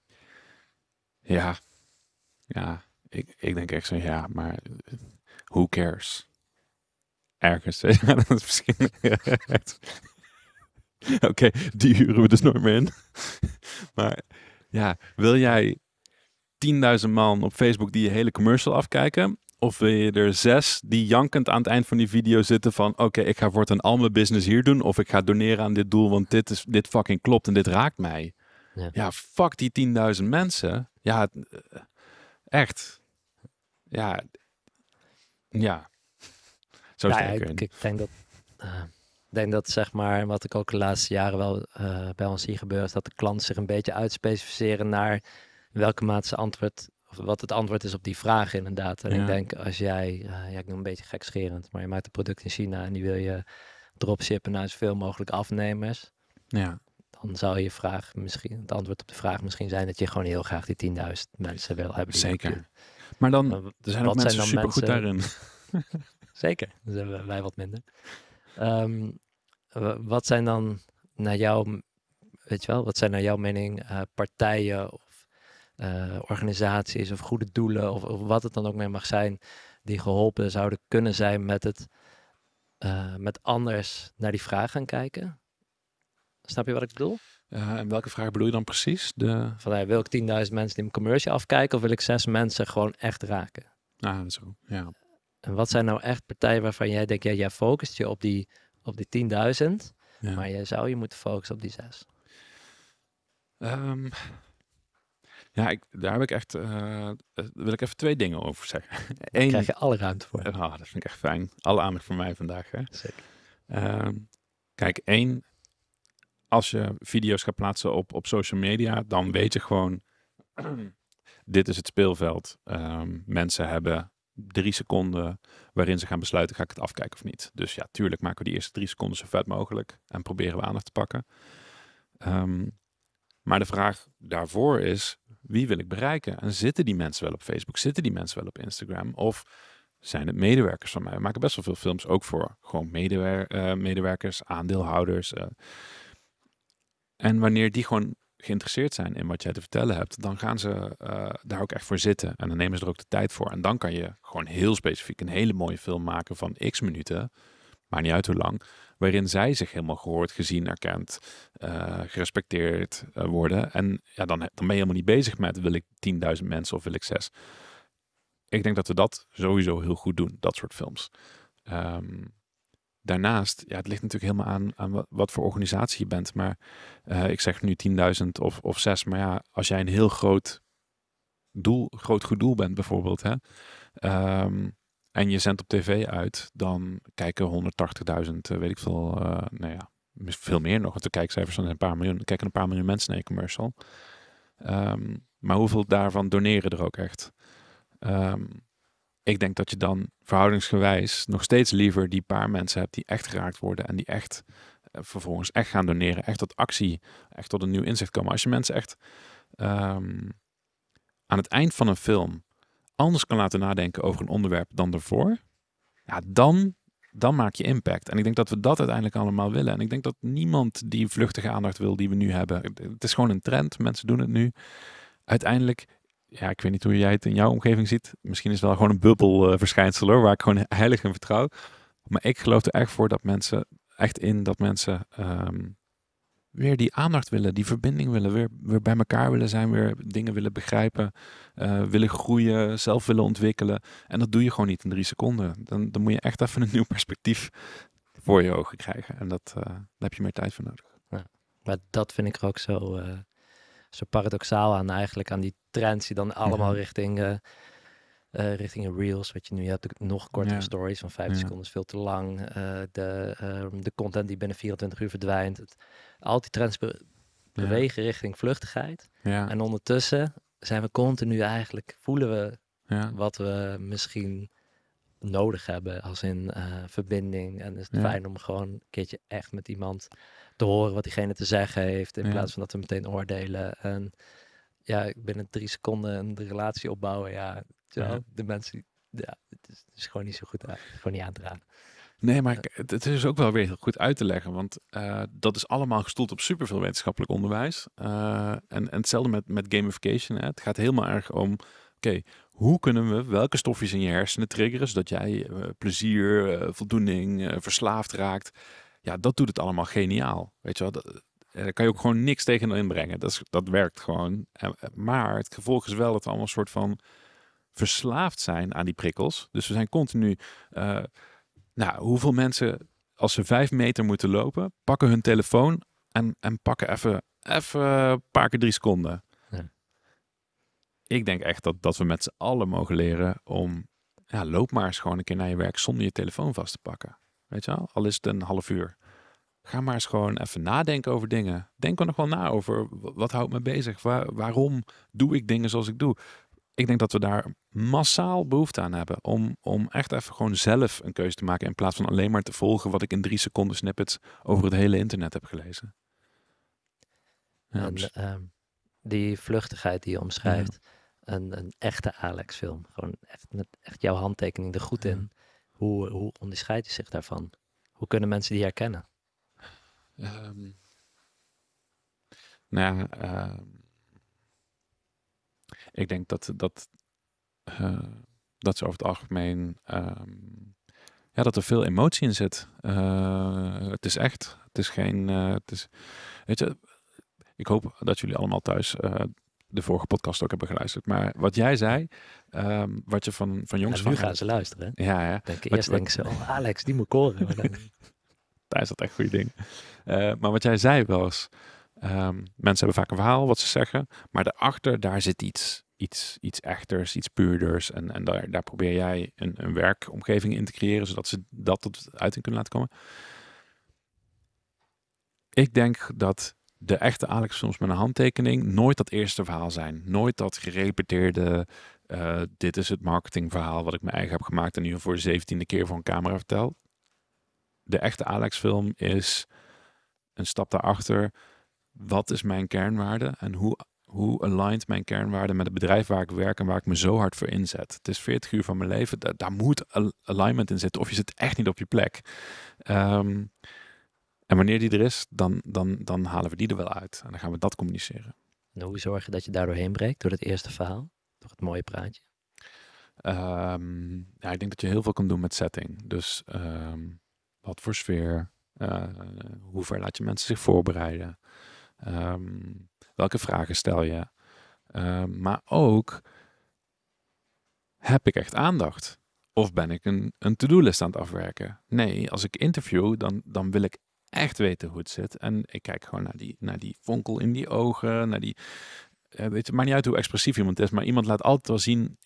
Ja, ja. Ik, ik denk echt zo, ja, maar who cares? Ergens, hè? Ja, dat is misschien... Oké, die huren we dus nooit meer in. maar ja, wil jij 10.000 man op Facebook die je hele commercial afkijken? Of wil je er zes die jankend aan het eind van die video zitten van... Oké, ik ga voortaan al mijn business hier doen. Of ik ga doneren aan dit doel, want dit, is, dit fucking klopt en dit raakt mij. Ja. Ja, fuck die 10.000 mensen. Ja, eh, echt. Ja. Ja. Zo Ja, ik, denk dat, eh, denk dat zeg maar, wat ik ook de laatste jaren wel eh, bij ons zie gebeuren, is dat de klanten zich een beetje uitspecificeren naar welke maat ze antwoord, of wat het antwoord is op die vraag inderdaad. En Ja. ik denk als jij, eh, ja ik noem een beetje gekscherend, maar je maakt een product in China en die wil je dropshippen naar zoveel mogelijk afnemers, Ja, dan zou je vraag misschien, het antwoord op de vraag misschien zijn dat je gewoon heel graag die 10.000 mensen wil hebben. Zeker. maar dan, er zijn ook mensen supergoed mensen- daarin. Zeker, dus hebben wij wat minder. Ehm, wa- wat zijn dan naar jouw, weet je wel, wat zijn naar jouw mening eh, partijen of eh, organisaties of goede doelen of, of wat het dan ook meer mag zijn, die geholpen zouden kunnen zijn met het eh, met anders naar die vraag gaan kijken? Snap je wat ik bedoel? En welke vraag bedoel je dan precies? De... Van wil ik 10.000 mensen die mijn commercial afkijken of wil ik zes mensen gewoon echt raken? Ah, zo. Ja. En wat zijn nou echt partijen waarvan jij denkt, ja, jij focust je op die, op die 10.000, ja. maar je zou je moeten focussen op die zes. Ehm, ja, ik, daar heb ik echt, eh, wil ik even twee dingen over zeggen. Daar Eén, krijg je alle ruimte voor. Ah, dat vind ik echt fijn. Alle aandacht voor mij vandaag. Hè? Zeker. Ehm, kijk, één, als je video's gaat plaatsen op, op social media, dan weet je gewoon, dit is het speelveld. Ehm, mensen hebben drie seconden waarin ze gaan besluiten, ga ik het afkijken of niet. Dus ja, tuurlijk maken we die eerste drie seconden zo vet mogelijk en proberen we aandacht te pakken. Ehm, maar de vraag daarvoor is, wie wil ik bereiken? En zitten die mensen wel op Facebook? Zitten die mensen wel op Instagram? Of zijn het medewerkers van mij? We maken best wel veel films ook voor gewoon medewer eh, medewerkers, aandeelhouders. eh. En wanneer die gewoon geïnteresseerd zijn in wat jij te vertellen hebt, dan gaan ze eh, daar ook echt voor zitten. En dan nemen ze er ook de tijd voor. En dan kan je gewoon heel specifiek een hele mooie film maken van x minuten, maar niet uit hoe lang, waarin zij zich helemaal gehoord, gezien, erkend, eh, gerespecteerd eh, worden. En ja, dan, dan ben je helemaal niet bezig met wil ik 10.000 mensen of wil ik zes. Ik denk dat we dat sowieso heel goed doen, dat soort films. Ehm, daarnaast, ja, het ligt natuurlijk helemaal aan, aan wat, voor organisatie je bent. Maar eh, ik zeg nu 10.000 of, of 6. Maar ja, als jij een heel groot doel, groot goed doel bent bijvoorbeeld, hè, ehm, en je zendt op tv uit, dan kijken 180.000, eh, weet ik veel, eh, nou ja, veel meer nog. Want de kijkcijfers zijn een paar miljoen, kijken een paar miljoen mensen naar je commercial. Ehm, maar hoeveel daarvan doneren er ook echt? Ehm, ik denk dat je dan verhoudingsgewijs nog steeds liever die paar mensen hebt die echt geraakt worden en die echt eh, vervolgens echt gaan doneren, echt tot actie, echt tot een nieuw inzicht komen. Als je mensen echt ehm, aan het eind van een film anders kan laten nadenken over een onderwerp dan daarvoor, ja, dan, dan maak je impact. En ik denk dat we dat uiteindelijk allemaal willen. En ik denk dat niemand die vluchtige aandacht wil die we nu hebben. Het is gewoon een trend, mensen doen het nu. Uiteindelijk ja, ik weet niet hoe jij het in jouw omgeving ziet. Misschien is het wel gewoon een bubbelverschijnsel hoor, waar ik gewoon heilig in vertrouw. Maar ik geloof er echt voor dat mensen, echt in dat mensen ehm, weer die aandacht willen, die verbinding willen, weer, weer bij elkaar willen zijn, weer dingen willen begrijpen, eh, willen groeien, zelf willen ontwikkelen. En dat doe je gewoon niet in drie seconden. Dan, dan moet je echt even een nieuw perspectief voor je ogen krijgen. En dat, eh, daar heb je meer tijd voor nodig. Maar dat vind ik ook zo, eh, zo paradoxaal aan eigenlijk, aan die trends die dan allemaal Mhm. richting eh, eh, richting reels, wat je nu hebt, nog kortere Ja. stories van 5 Ja. seconden is veel te lang. Eh, de, ehm, de content die binnen 24 uur verdwijnt. Het, al die trends be- bewegen richting vluchtigheid. Ja, En ondertussen zijn we continu eigenlijk, voelen we wat we misschien nodig hebben als in verbinding. En is het fijn om gewoon een keertje echt met iemand te horen wat diegene te zeggen heeft, in Ja. plaats van dat we meteen oordelen. En ja, binnen drie seconden een relatie opbouwen, ja, de mensen, ja, het is, het is gewoon niet zo goed, gewoon niet aan te raden. Nee, maar ik- het, het is ook wel weer heel goed uit te leggen, want eh, dat is allemaal gestoeld op superveel wetenschappelijk onderwijs. Eh, en, en hetzelfde met, met gamification. Hè. Het gaat helemaal erg om, oké, hoe kunnen we welke stofjes in je hersenen triggeren, zodat jij eh, plezier, eh, voldoening, eh, verslaafd raakt. Ja, dat doet het allemaal geniaal. Weet je wel, dat, eh, daar kan je ook gewoon niks tegen inbrengen. Dat, is, dat werkt gewoon. Eh, maar het gevolg is wel dat we allemaal een soort van verslaafd zijn aan die prikkels. Dus we zijn continu... eh, nou, hoeveel mensen, als ze vijf meter moeten lopen, pakken hun telefoon en, en pakken even, even een paar keer drie seconden. Ja. Ik denk echt dat, dat we met z'n allen mogen leren om, ja, loop maar eens gewoon een keer naar je werk zonder je telefoon vast te pakken. Weet je wel? Al is het een half uur. Ga maar eens gewoon even nadenken over dingen. Denk er nog wel na over, wat houdt me bezig? Waar, waarom doe ik dingen zoals ik doe? Ik denk dat we daar massaal behoefte aan hebben om, om echt even gewoon zelf een keuze te maken in plaats van alleen maar te volgen wat ik in drie seconden snippets over het hele internet heb gelezen. Ja, en dus- ehm, die vluchtigheid die je omschrijft, een, een echte Alex-film, gewoon echt met echt jouw handtekening er goed Ja. Hoe, hoe onderscheidt je zich daarvan? Hoe kunnen mensen die herkennen? Ehm, nou ehm, ik denk dat, dat, eh, dat ze over het algemeen, ehm, ja, dat er veel emotie in zit. Eh, het is echt, het is geen, eh, het is, weet je, ik hoop dat jullie allemaal thuis de vorige podcast ook hebben geluisterd. Maar wat jij zei, ehm, wat je van, van jongs van nu gaan ze luisteren. hè? Ja, ja. Wat- eerst denken ze, oh Alex, die moet koren. Maar dan- Thijs had echt goede dingen. Eh, maar wat jij zei was, ehm, mensen hebben vaak een verhaal wat ze zeggen, maar daarachter daar zit iets, iets, iets echters, iets puurders. En, en daar, daar probeer jij een, een werkomgeving in te creëren, zodat ze dat tot uiting kunnen laten komen. Ik denk dat de echte Alex films met een handtekening nooit dat eerste verhaal zijn. Nooit dat gerepeteerde, eh, dit is het marketingverhaal wat ik mijn eigen heb gemaakt en nu voor de zeventiende keer voor een camera vertel de echte Alex-film is een stap daarachter. Wat is mijn kernwaarde en hoe, hoe aligned mijn kernwaarde met het bedrijf waar ik werk en waar ik me zo hard voor inzet? Het is 40 uur van mijn leven. Da- daar moet al- alignment in zitten of je zit echt niet op je plek. Ehm, en wanneer die er is, dan, dan, dan halen we die er wel uit. En dan gaan we dat communiceren. En hoe zorg je dat je daardoor heen breekt? Door het eerste verhaal? Door het mooie praatje? Ehm, ja, ik denk dat je heel veel kan doen met setting. Dus ehm, wat voor sfeer? eh, hoe ver laat je mensen zich voorbereiden? Ehm, welke vragen stel je? Maar ook, heb ik echt aandacht? Of ben ik een, een to-do-list aan het afwerken? Nee, als ik interview, dan, dan wil ik echt weten hoe het zit. En ik kijk gewoon naar die, naar die vonkel in die ogen, naar die... eh, weet het maakt niet uit hoe expressief iemand is, maar iemand laat altijd wel zien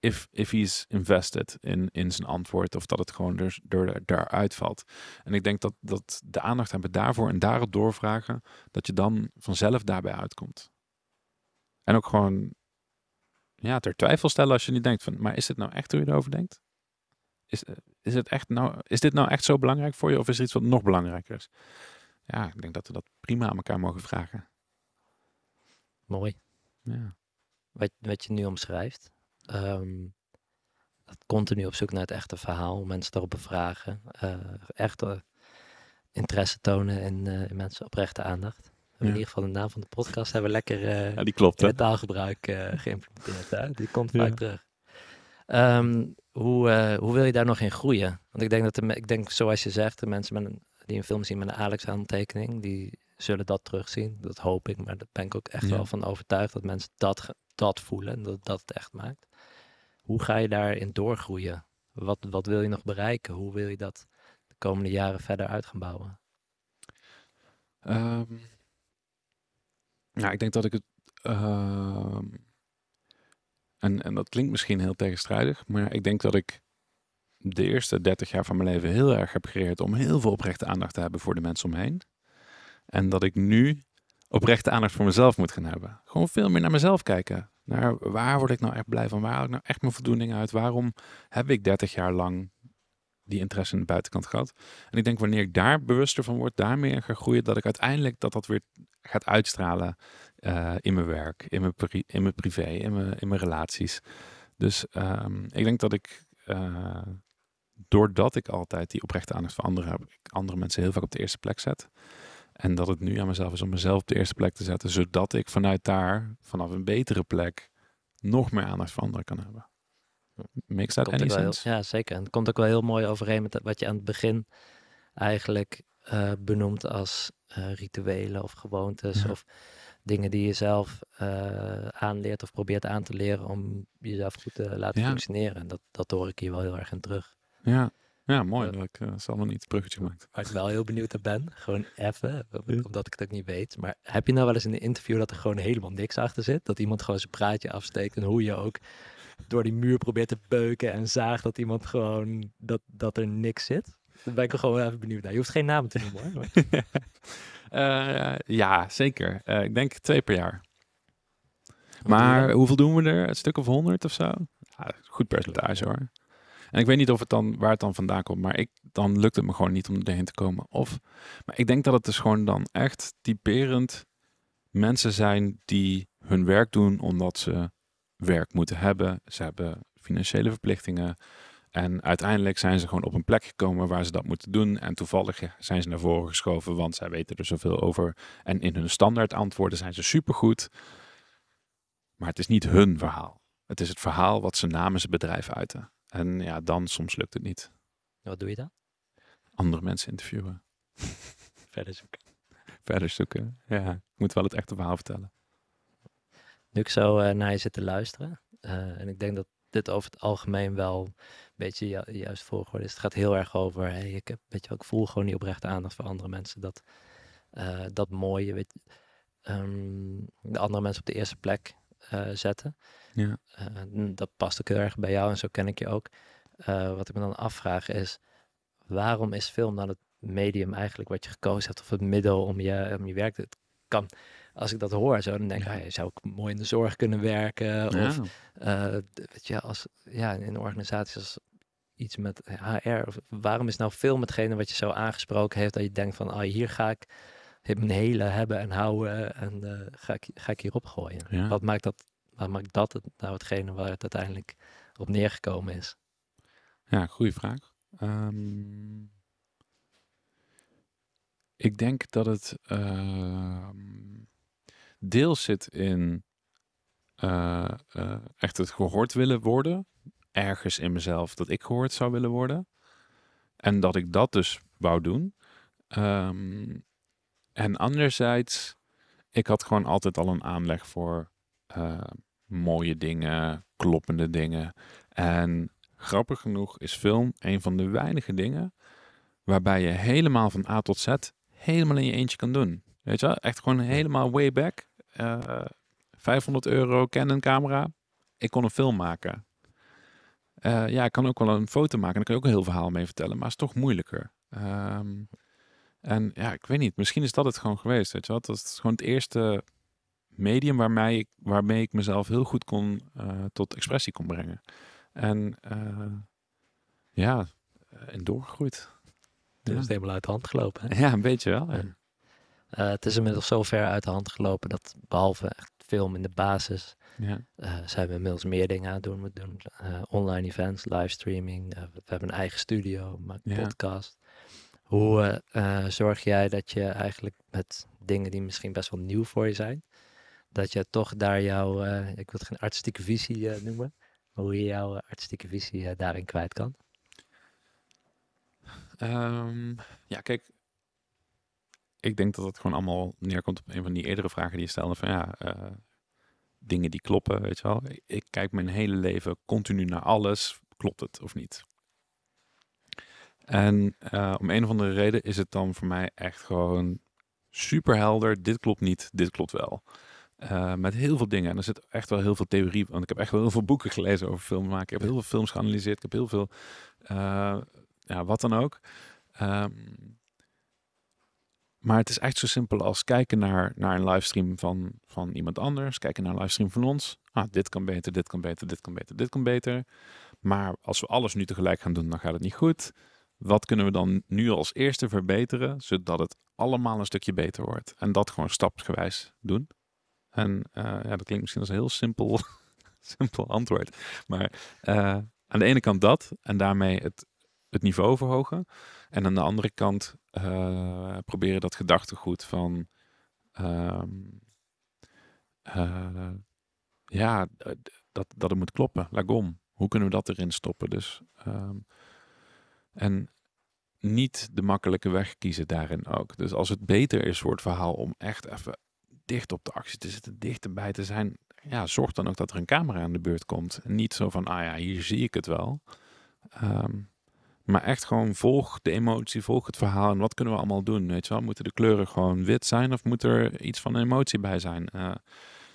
if, if he's invested in, in zijn antwoord of dat het gewoon er, er, daaruit valt. En ik denk dat, dat de aandacht hebben daarvoor en daarop doorvragen, dat je dan vanzelf daarbij uitkomt. En ook gewoon ja, ter twijfel stellen als je niet denkt van, maar is dit nou echt hoe je erover denkt? Is, eh, is, het echt nou, is dit nou echt zo belangrijk voor je of is er iets wat nog belangrijker is? Ja, ik denk dat we dat prima aan elkaar mogen vragen. Mooi. Ja. Wat, wat je nu omschrijft. ehm, dat continu op zoek naar het echte verhaal. Mensen daarop bevragen. eh echt eh, interesse tonen in, eh, in mensen oprechte aandacht. Ja. In ieder geval de naam van de podcast hebben we lekker eh, ja, die klopt in taalgebruik geïmplementeerd. Hè? Die komt Ja. vaak terug. Ehm, hoe, eh, hoe wil je daar nog in groeien? Want ik denk dat de, ik denk, zoals je zegt, de mensen met een, die een film zien met een Alex-handtekening, die zullen dat terugzien. Dat hoop ik, maar daar ben ik ook echt Ja. wel van overtuigd dat mensen dat, dat voelen en dat dat het echt maakt. Hoe ga je daarin doorgroeien? Wat, wat wil je nog bereiken? Hoe wil je dat de komende jaren verder uit gaan bouwen? Nou, ik denk dat ik het. ehm, en, en dat klinkt misschien heel tegenstrijdig, maar ik denk dat ik de eerste 30 jaar van mijn leven heel erg heb geleerd om heel veel oprechte aandacht te hebben voor de mensen omheen. En dat ik nu oprechte aandacht voor mezelf moet gaan hebben. Gewoon veel meer naar mezelf kijken. Naar waar word ik nou echt blij van? Waar haal ik nou echt mijn voldoening uit? Waarom heb ik 30 jaar lang die interesse in de buitenkant gehad? En ik denk wanneer ik daar bewuster van word, daarmee ga groeien, dat ik uiteindelijk dat dat weer gaat uitstralen uh, in mijn werk, in mijn, in mijn privé, in mijn, in mijn relaties. Dus um, ik denk dat ik, uh, doordat ik altijd die oprechte aandacht voor anderen heb, ik andere mensen heel vaak op de eerste plek zet. En dat het nu aan mezelf is om mezelf op de eerste plek te zetten, zodat ik vanuit daar, vanaf een betere plek, nog meer aandacht voor anderen kan hebben. Makes that any sense? ja, zeker. En het komt ook wel heel mooi overeen met wat je aan het begin eigenlijk uh, benoemt als uh, rituelen of gewoontes of dingen die je zelf uh, aanleert of probeert aan te leren om jezelf goed te laten functioneren. En dat, dat hoor ik hier wel heel erg in terug. Ja, ja, mooi. dat ik uh, zal nog niet het bruggetje gemaakt. Waar ik wel heel benieuwd naar ben, gewoon even, omdat ik het ook niet weet. Maar heb je nou wel eens in een interview dat er gewoon helemaal niks achter zit? Dat iemand gewoon zijn praatje afsteekt en hoe je ook door die muur probeert te beuken en zaagt dat iemand gewoon, dat, dat er niks zit? Dan ben ik er gewoon even benieuwd naar. Je hoeft geen namen te noemen hoor. uh, ja, zeker. Uh, ik denk twee per jaar. maar hoeveel doen we er? Een stuk of honderd of zo? Ja, goed percentage hoor. En ik weet niet of het dan, waar het dan vandaan komt, maar ik, dan lukt het me gewoon niet om erheen te komen. Of, maar ik denk dat het dus gewoon dan echt typerend mensen zijn die hun werk doen omdat ze werk moeten hebben. Ze hebben financiële verplichtingen. En uiteindelijk zijn ze gewoon op een plek gekomen waar ze dat moeten doen. En toevallig zijn ze naar voren geschoven, want zij weten er zoveel over. En in hun standaard antwoorden zijn ze supergoed. Maar het is niet hun verhaal. Het is het verhaal wat ze namens het bedrijf uiten. En ja, dan soms lukt het niet. Wat doe je dan? Andere mensen interviewen. Verder zoeken. Verder zoeken, ja. Ik moet wel het echte verhaal vertellen. Nu ik zo uh, naar je zit te luisteren. Uh, en ik denk dat dit over het algemeen wel een beetje ju juist volgorde is. Het gaat heel erg over, hey, ik, heb, weet je, ik voel gewoon die oprechte aandacht voor andere mensen. Dat, uh, dat mooie, weet je, um, de andere mensen op de eerste plek uh, zetten. Ja. Uh, dat past ook heel erg bij jou en zo ken ik je ook. wat ik me dan afvraag is, waarom is film dan het medium eigenlijk wat je gekozen hebt of het middel om je, om je werk te kan als ik dat hoor, zo, dan denk ik, ja. ah, zou ik mooi in de zorg kunnen werken. Of uh, weet je, als ja, in organisaties als iets met HR. Of, waarom is nou veel metgene wat je zo aangesproken heeft, dat je denkt van, ah, hier ga ik mijn hele hebben en houden en uh, ga, ik, ga ik hierop gooien. Ja. Wat maakt dat, wat maakt dat het, nou hetgene waar het uiteindelijk op neergekomen is? Ja, goede vraag. Um, ik denk dat het uh, deels zit in uh, uh, echt het gehoord willen worden. Ergens in mezelf dat ik gehoord zou willen worden. En dat ik dat dus wou doen. Um, en anderzijds, ik had gewoon altijd al een aanleg voor uh, mooie dingen, kloppende dingen. En grappig genoeg is film een van de weinige dingen waarbij je helemaal van A tot Z helemaal in je eentje kan doen. Weet je wel? Echt gewoon helemaal way back. Uh, eh, 500 euro Canon camera. Ik kon een film maken. Uh, ja, ik kan ook wel een foto maken. Daar kan je ook een heel verhaal mee vertellen. Maar het is toch moeilijker. Um, en ja, ik weet niet. Misschien is dat het gewoon geweest. Weet je wel? Dat is gewoon het eerste medium waarmee ik, waarmee ik mezelf heel goed kon uh, tot expressie kon brengen. En ja, en doorgegroeid. Het is helemaal uit de hand gelopen. Hè? Ja, een beetje wel. Ja. Uh, het is inmiddels zo ver uit de hand gelopen dat behalve echt film in de basis, ja. uh, zijn we inmiddels meer dingen aan het doen. We doen uh, online events, livestreaming, we hebben een eigen studio, maken ja. podcast. Hoe zorg jij dat je eigenlijk met dingen die misschien best wel nieuw voor je zijn, dat je toch daar jouw, ik wil het geen artistieke visie noemen, maar hoe je jouw artistieke visie daarin kwijt kan? Um, ja, kijk, ik denk dat het gewoon allemaal neerkomt op een van die eerdere vragen die je stelde. Van ja, uh, dingen die kloppen, weet je wel. Ik kijk mijn hele leven continu naar alles. Klopt het of niet? En uh, om een of andere reden is het dan voor mij echt gewoon super helder. Dit klopt niet, dit klopt wel. Eh, met heel veel dingen. En er zit echt wel heel veel theorie. Want ik heb echt wel heel veel boeken gelezen over film maken. Ik heb heel veel films geanalyseerd. Ik heb heel veel, ja, wat dan ook. Um, maar het is echt zo simpel als kijken naar, naar een livestream van, van iemand anders. Kijken naar een livestream van ons. Ah, dit kan beter, dit kan beter, dit kan beter, dit kan beter. Maar als we alles nu tegelijk gaan doen, dan gaat het niet goed. Wat kunnen we dan nu als eerste verbeteren, zodat het allemaal een stukje beter wordt? En dat gewoon stapsgewijs doen. En uh, ja, dat klinkt misschien als een heel simpel, simpel antwoord. Maar uh, aan de ene kant dat, en daarmee het, het niveau verhogen. En aan de andere kant uh, proberen dat gedachtegoed van um, uh, ja, dat, dat het moet kloppen. Lagom. Hoe kunnen we dat erin stoppen? Dus um, en niet de makkelijke weg kiezen daarin ook. Dus als het beter is voor het verhaal om echt even dicht op de actie te zitten, dichterbij te zijn, ja, zorg dan ook dat er een camera aan de beurt komt. En niet zo van, ah ja, hier zie ik het wel. Um, maar echt gewoon volg de emotie, volg het verhaal en wat kunnen we allemaal doen? Weet je wel, moeten de kleuren gewoon wit zijn of moet er iets van emotie bij zijn? Uh,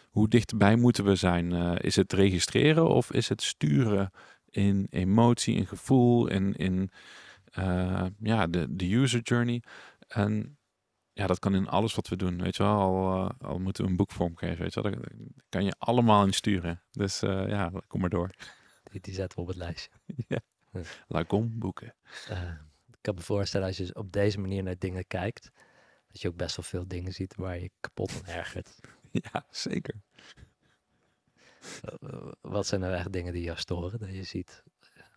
hoe dichterbij moeten we zijn? Uh, is het registreren of is het sturen in emotie, in gevoel, in, in uh, ja, de, de user journey? En ja, dat kan in alles wat we doen. Weet je wel, al, al moeten we een boek vormgeven. Weet je wel, daar kan je allemaal in sturen. Dus ja, kom maar door. Die, die zetten we op het lijstje. ja. Lacom boeken. Uh, ik kan me voorstellen als je op deze manier naar dingen kijkt, dat je ook best wel veel dingen ziet waar je kapot van ergert. Ja, zeker. Uh, wat zijn nou echt dingen die jou storen? Dat je ziet,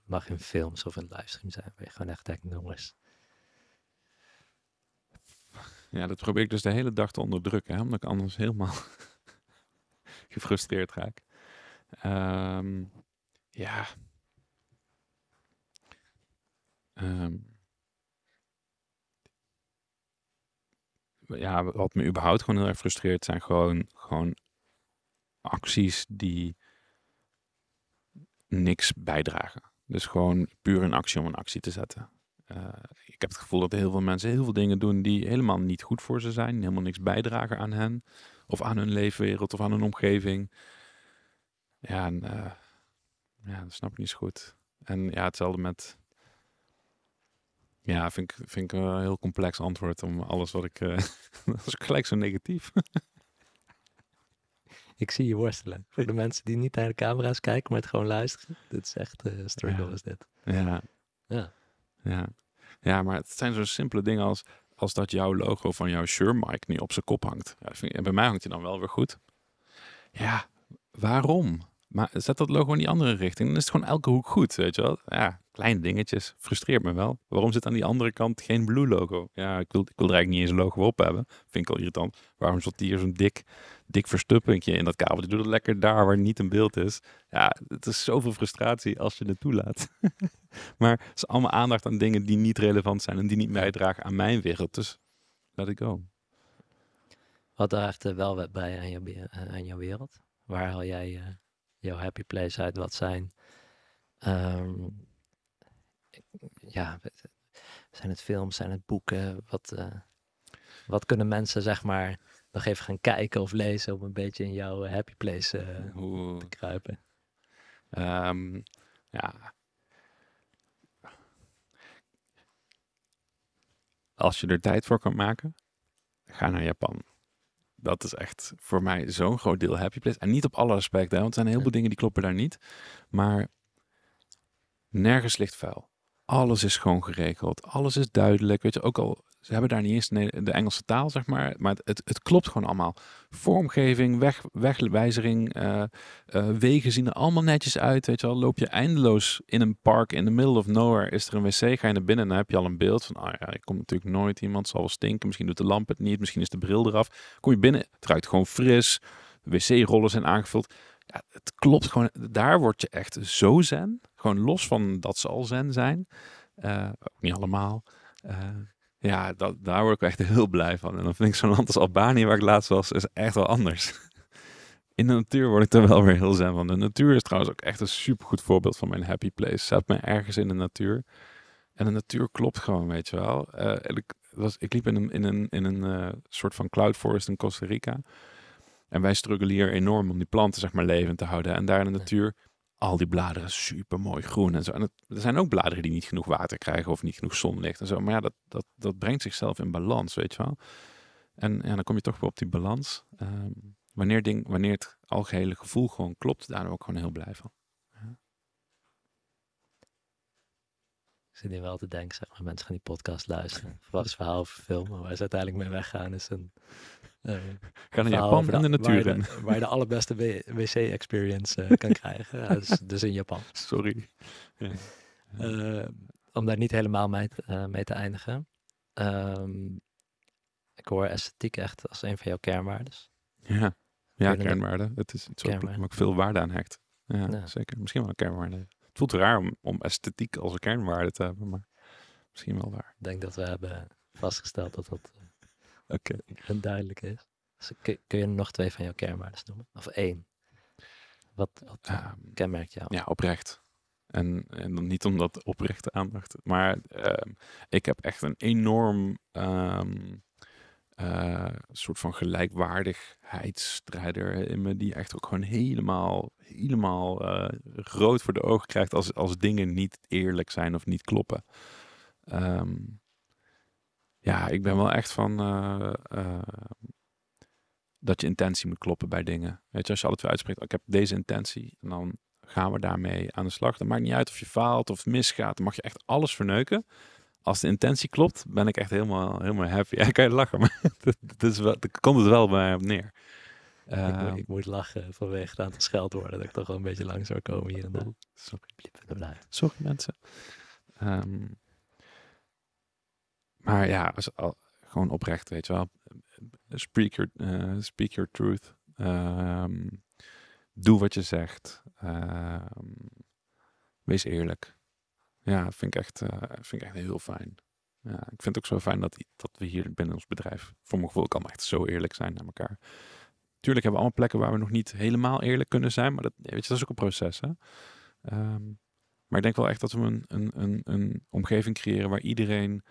mag in films of in livestream zijn, waar je gewoon echt denkt, jongens. Ja, dat probeer ik dus de hele dag te onderdrukken, hè, omdat ik anders helemaal gefrustreerd raak. Um, ja, Um, ja, wat me überhaupt gewoon heel erg frustreert, zijn gewoon, gewoon acties die niks bijdragen. Dus gewoon puur een actie om een actie te zetten. Uh, ik heb het gevoel dat heel veel mensen heel veel dingen doen die helemaal niet goed voor ze zijn, helemaal niks bijdragen aan hen, of aan hun leefwereld, of aan hun omgeving. Ja, en, uh, ja dat snap ik niet zo goed. En ja, hetzelfde met ja, vind ik, vind ik een heel complex antwoord om alles wat ik... Uh, dat is gelijk zo negatief. ik zie je worstelen. Voor de mensen die niet naar de camera's kijken, maar het gewoon luisteren. Dit is echt uh, struggle, ja. is dit. Ja. Ja. Ja. Ja, maar het zijn zo simpele dingen als, als dat jouw logo van jouw Shure mic niet op zijn kop hangt. Ja, vind, en bij mij hangt hij dan wel weer goed. Ja, waarom? Maar zet dat logo in die andere richting. Dan is het gewoon elke hoek goed, weet je wel. Ja, kleine dingetjes. Frustreert me wel. Waarom zit aan die andere kant geen blue logo? Ja, ik wil, ik wil er eigenlijk niet eens een logo op hebben. Vind ik al irritant. Waarom zat hier zo'n dik, dik verstuppinkje in dat kabel? Doe het lekker daar waar niet een beeld is. Ja, het is zoveel frustratie als je het toelaat. maar het is allemaal aandacht aan dingen die niet relevant zijn en die niet bijdragen aan mijn wereld. Dus let it go. Wat draagt wel bij aan, je, aan jouw wereld? Waar haal jij uh, jouw happy place uit? Wat zijn... Um, ja, zijn het films, zijn het boeken? Wat, uh, wat kunnen mensen, zeg maar, nog even gaan kijken of lezen om een beetje in jouw happy place uh, te kruipen? Um, ja. Als je er tijd voor kan maken, ga naar Japan. Dat is echt voor mij zo'n groot deel happy place. En niet op alle aspecten, want er zijn heel veel dingen die kloppen daar niet. Maar nergens ligt vuil alles is gewoon geregeld. Alles is duidelijk. Weet je, ook al ze hebben daar niet eens de Engelse taal, zeg maar. Maar het, het klopt gewoon allemaal. Vormgeving, weg, wegwijzering, uh, uh, wegen zien er allemaal netjes uit. Weet je wel, loop je eindeloos in een park in the middle of nowhere. Is er een wc, ga je naar binnen en dan heb je al een beeld van, ah ja, ik kom natuurlijk nooit iemand, zal wel stinken. Misschien doet de lamp het niet, misschien is de bril eraf. Kom je binnen, het ruikt gewoon fris. Wc-rollen zijn aangevuld. Ja, het klopt gewoon. Daar word je echt zo zen. Gewoon los van dat ze al zen zijn. Uh, ook niet allemaal. Uh, ja, dat, daar word ik echt heel blij van. En dan vind ik zo'n land als Albanië, waar ik laatst was, is echt wel anders. In de natuur word ik er wel weer heel zen van. De natuur is trouwens ook echt een supergoed voorbeeld van mijn happy place. Zet me ergens in de natuur. En de natuur klopt gewoon, weet je wel. Uh, ik, was, ik liep in een, in een, in een uh, soort van cloud forest in Costa Rica. En wij struggelen hier enorm om die planten zeg maar levend te houden. En daar in de natuur, al die bladeren super mooi groen en zo. En er zijn ook bladeren die niet genoeg water krijgen of niet genoeg zonlicht en zo. Maar ja, dat, dat, dat brengt zichzelf in balans, weet je wel. En ja, dan kom je toch weer op die balans. Ehm, wanneer, ding, wanneer het algehele gevoel gewoon klopt, daar ben ik gewoon heel blij van. Ik zit hier wel te denken, zeg maar, mensen gaan die podcast luisteren. Verwachts verhaal over film, maar waar ze uiteindelijk mee weggaan is een... eh, Ga naar Japan en de waar natuur in. Waar je de allerbeste wc-experience eh, kan krijgen. Ja, dus, dus in Japan. Sorry. Ja. Eh, om daar niet helemaal mee te, eh, mee te eindigen. Ehm, ik hoor esthetiek echt als een van jouw kernwaardes. Ja, ja je dan- kernwaarde. Het is iets waar ik veel waarde aan hecht. Ja, Ja. zeker. Misschien wel een kernwaarde. Het voelt raar om, om esthetiek als een kernwaarde te hebben, maar misschien wel waar. Ik denk dat we hebben vastgesteld dat dat Oké. uh, duidelijk is. Dus kun, kun je nog twee van jouw kernwaardes noemen? Of één? Wat, wat Ehm, kenmerkt jou? ja, oprecht. En, en dan niet omdat oprechte aandacht. Maar ehm, ik heb echt een enorm ehm, eh, soort van gelijkwaardigheidsstrijder in me. Die echt ook gewoon helemaal, helemaal eh, rood voor de ogen krijgt als, als dingen niet eerlijk zijn of niet kloppen. Ehm, ja, ik ben wel echt van eh, eh, dat je intentie moet kloppen bij dingen. Weet je, als je altijd weer uitspreekt, ik heb deze intentie en dan gaan we daarmee aan de slag. Dan maakt niet uit of je faalt of misgaat. Dan mag je echt alles verneuken. Als de intentie klopt, ben ik echt helemaal, helemaal happy. Ja, kan je lachen, maar dat, is wel, komt het wel bij op neer. ik, Ehm, moet, ik moet lachen vanwege het aantal scheldwoorden dat ik toch wel een beetje lang zou komen hier en daar. sorry. Sorry mensen. Ehm, maar ja, als, al, gewoon oprecht, weet je wel. Speak your, eh, speak your truth. Ehm, doe wat je zegt. Ehm, wees eerlijk. Ja, vind ik echt, eh, vind ik echt heel fijn. Ja, ik vind het ook zo fijn dat, dat we hier binnen ons bedrijf, voor mijn gevoel, kan echt zo eerlijk zijn naar elkaar. Tuurlijk hebben we allemaal plekken waar we nog niet helemaal eerlijk kunnen zijn, maar dat, weet je, dat is ook een proces. Hè? Ehm, maar ik denk wel echt dat we een, een, een, een omgeving creëren waar iedereen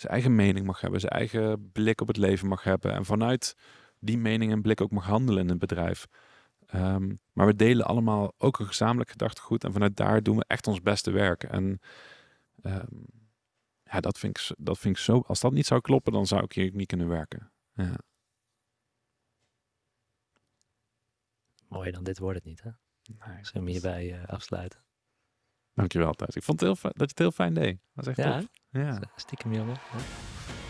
zijn eigen mening mag hebben, zijn eigen blik op het leven mag hebben. En vanuit die mening en blik ook mag handelen in het bedrijf. Ehm, maar we delen allemaal ook een gezamenlijk gedachtegoed. En vanuit daar doen we echt ons beste werk. En ehm, ja, dat vind, ik, dat vind ik zo. Als dat niet zou kloppen, dan zou ik hier niet kunnen werken. Ja. Mooier dan dit wordt het niet, hè? Nee, Zullen we hierbij eh, afsluiten? Dankjewel, Thijs. Ik vond het heel fijn, dat je het heel fijn deed. Dat was echt Ja, tof. Ja. Stiekem jongen. hè?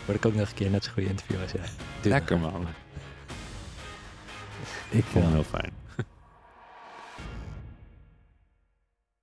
Word ik ook nog een keer net zo'n goede interview als jij. Lekker man. Ik vond hem heel fijn.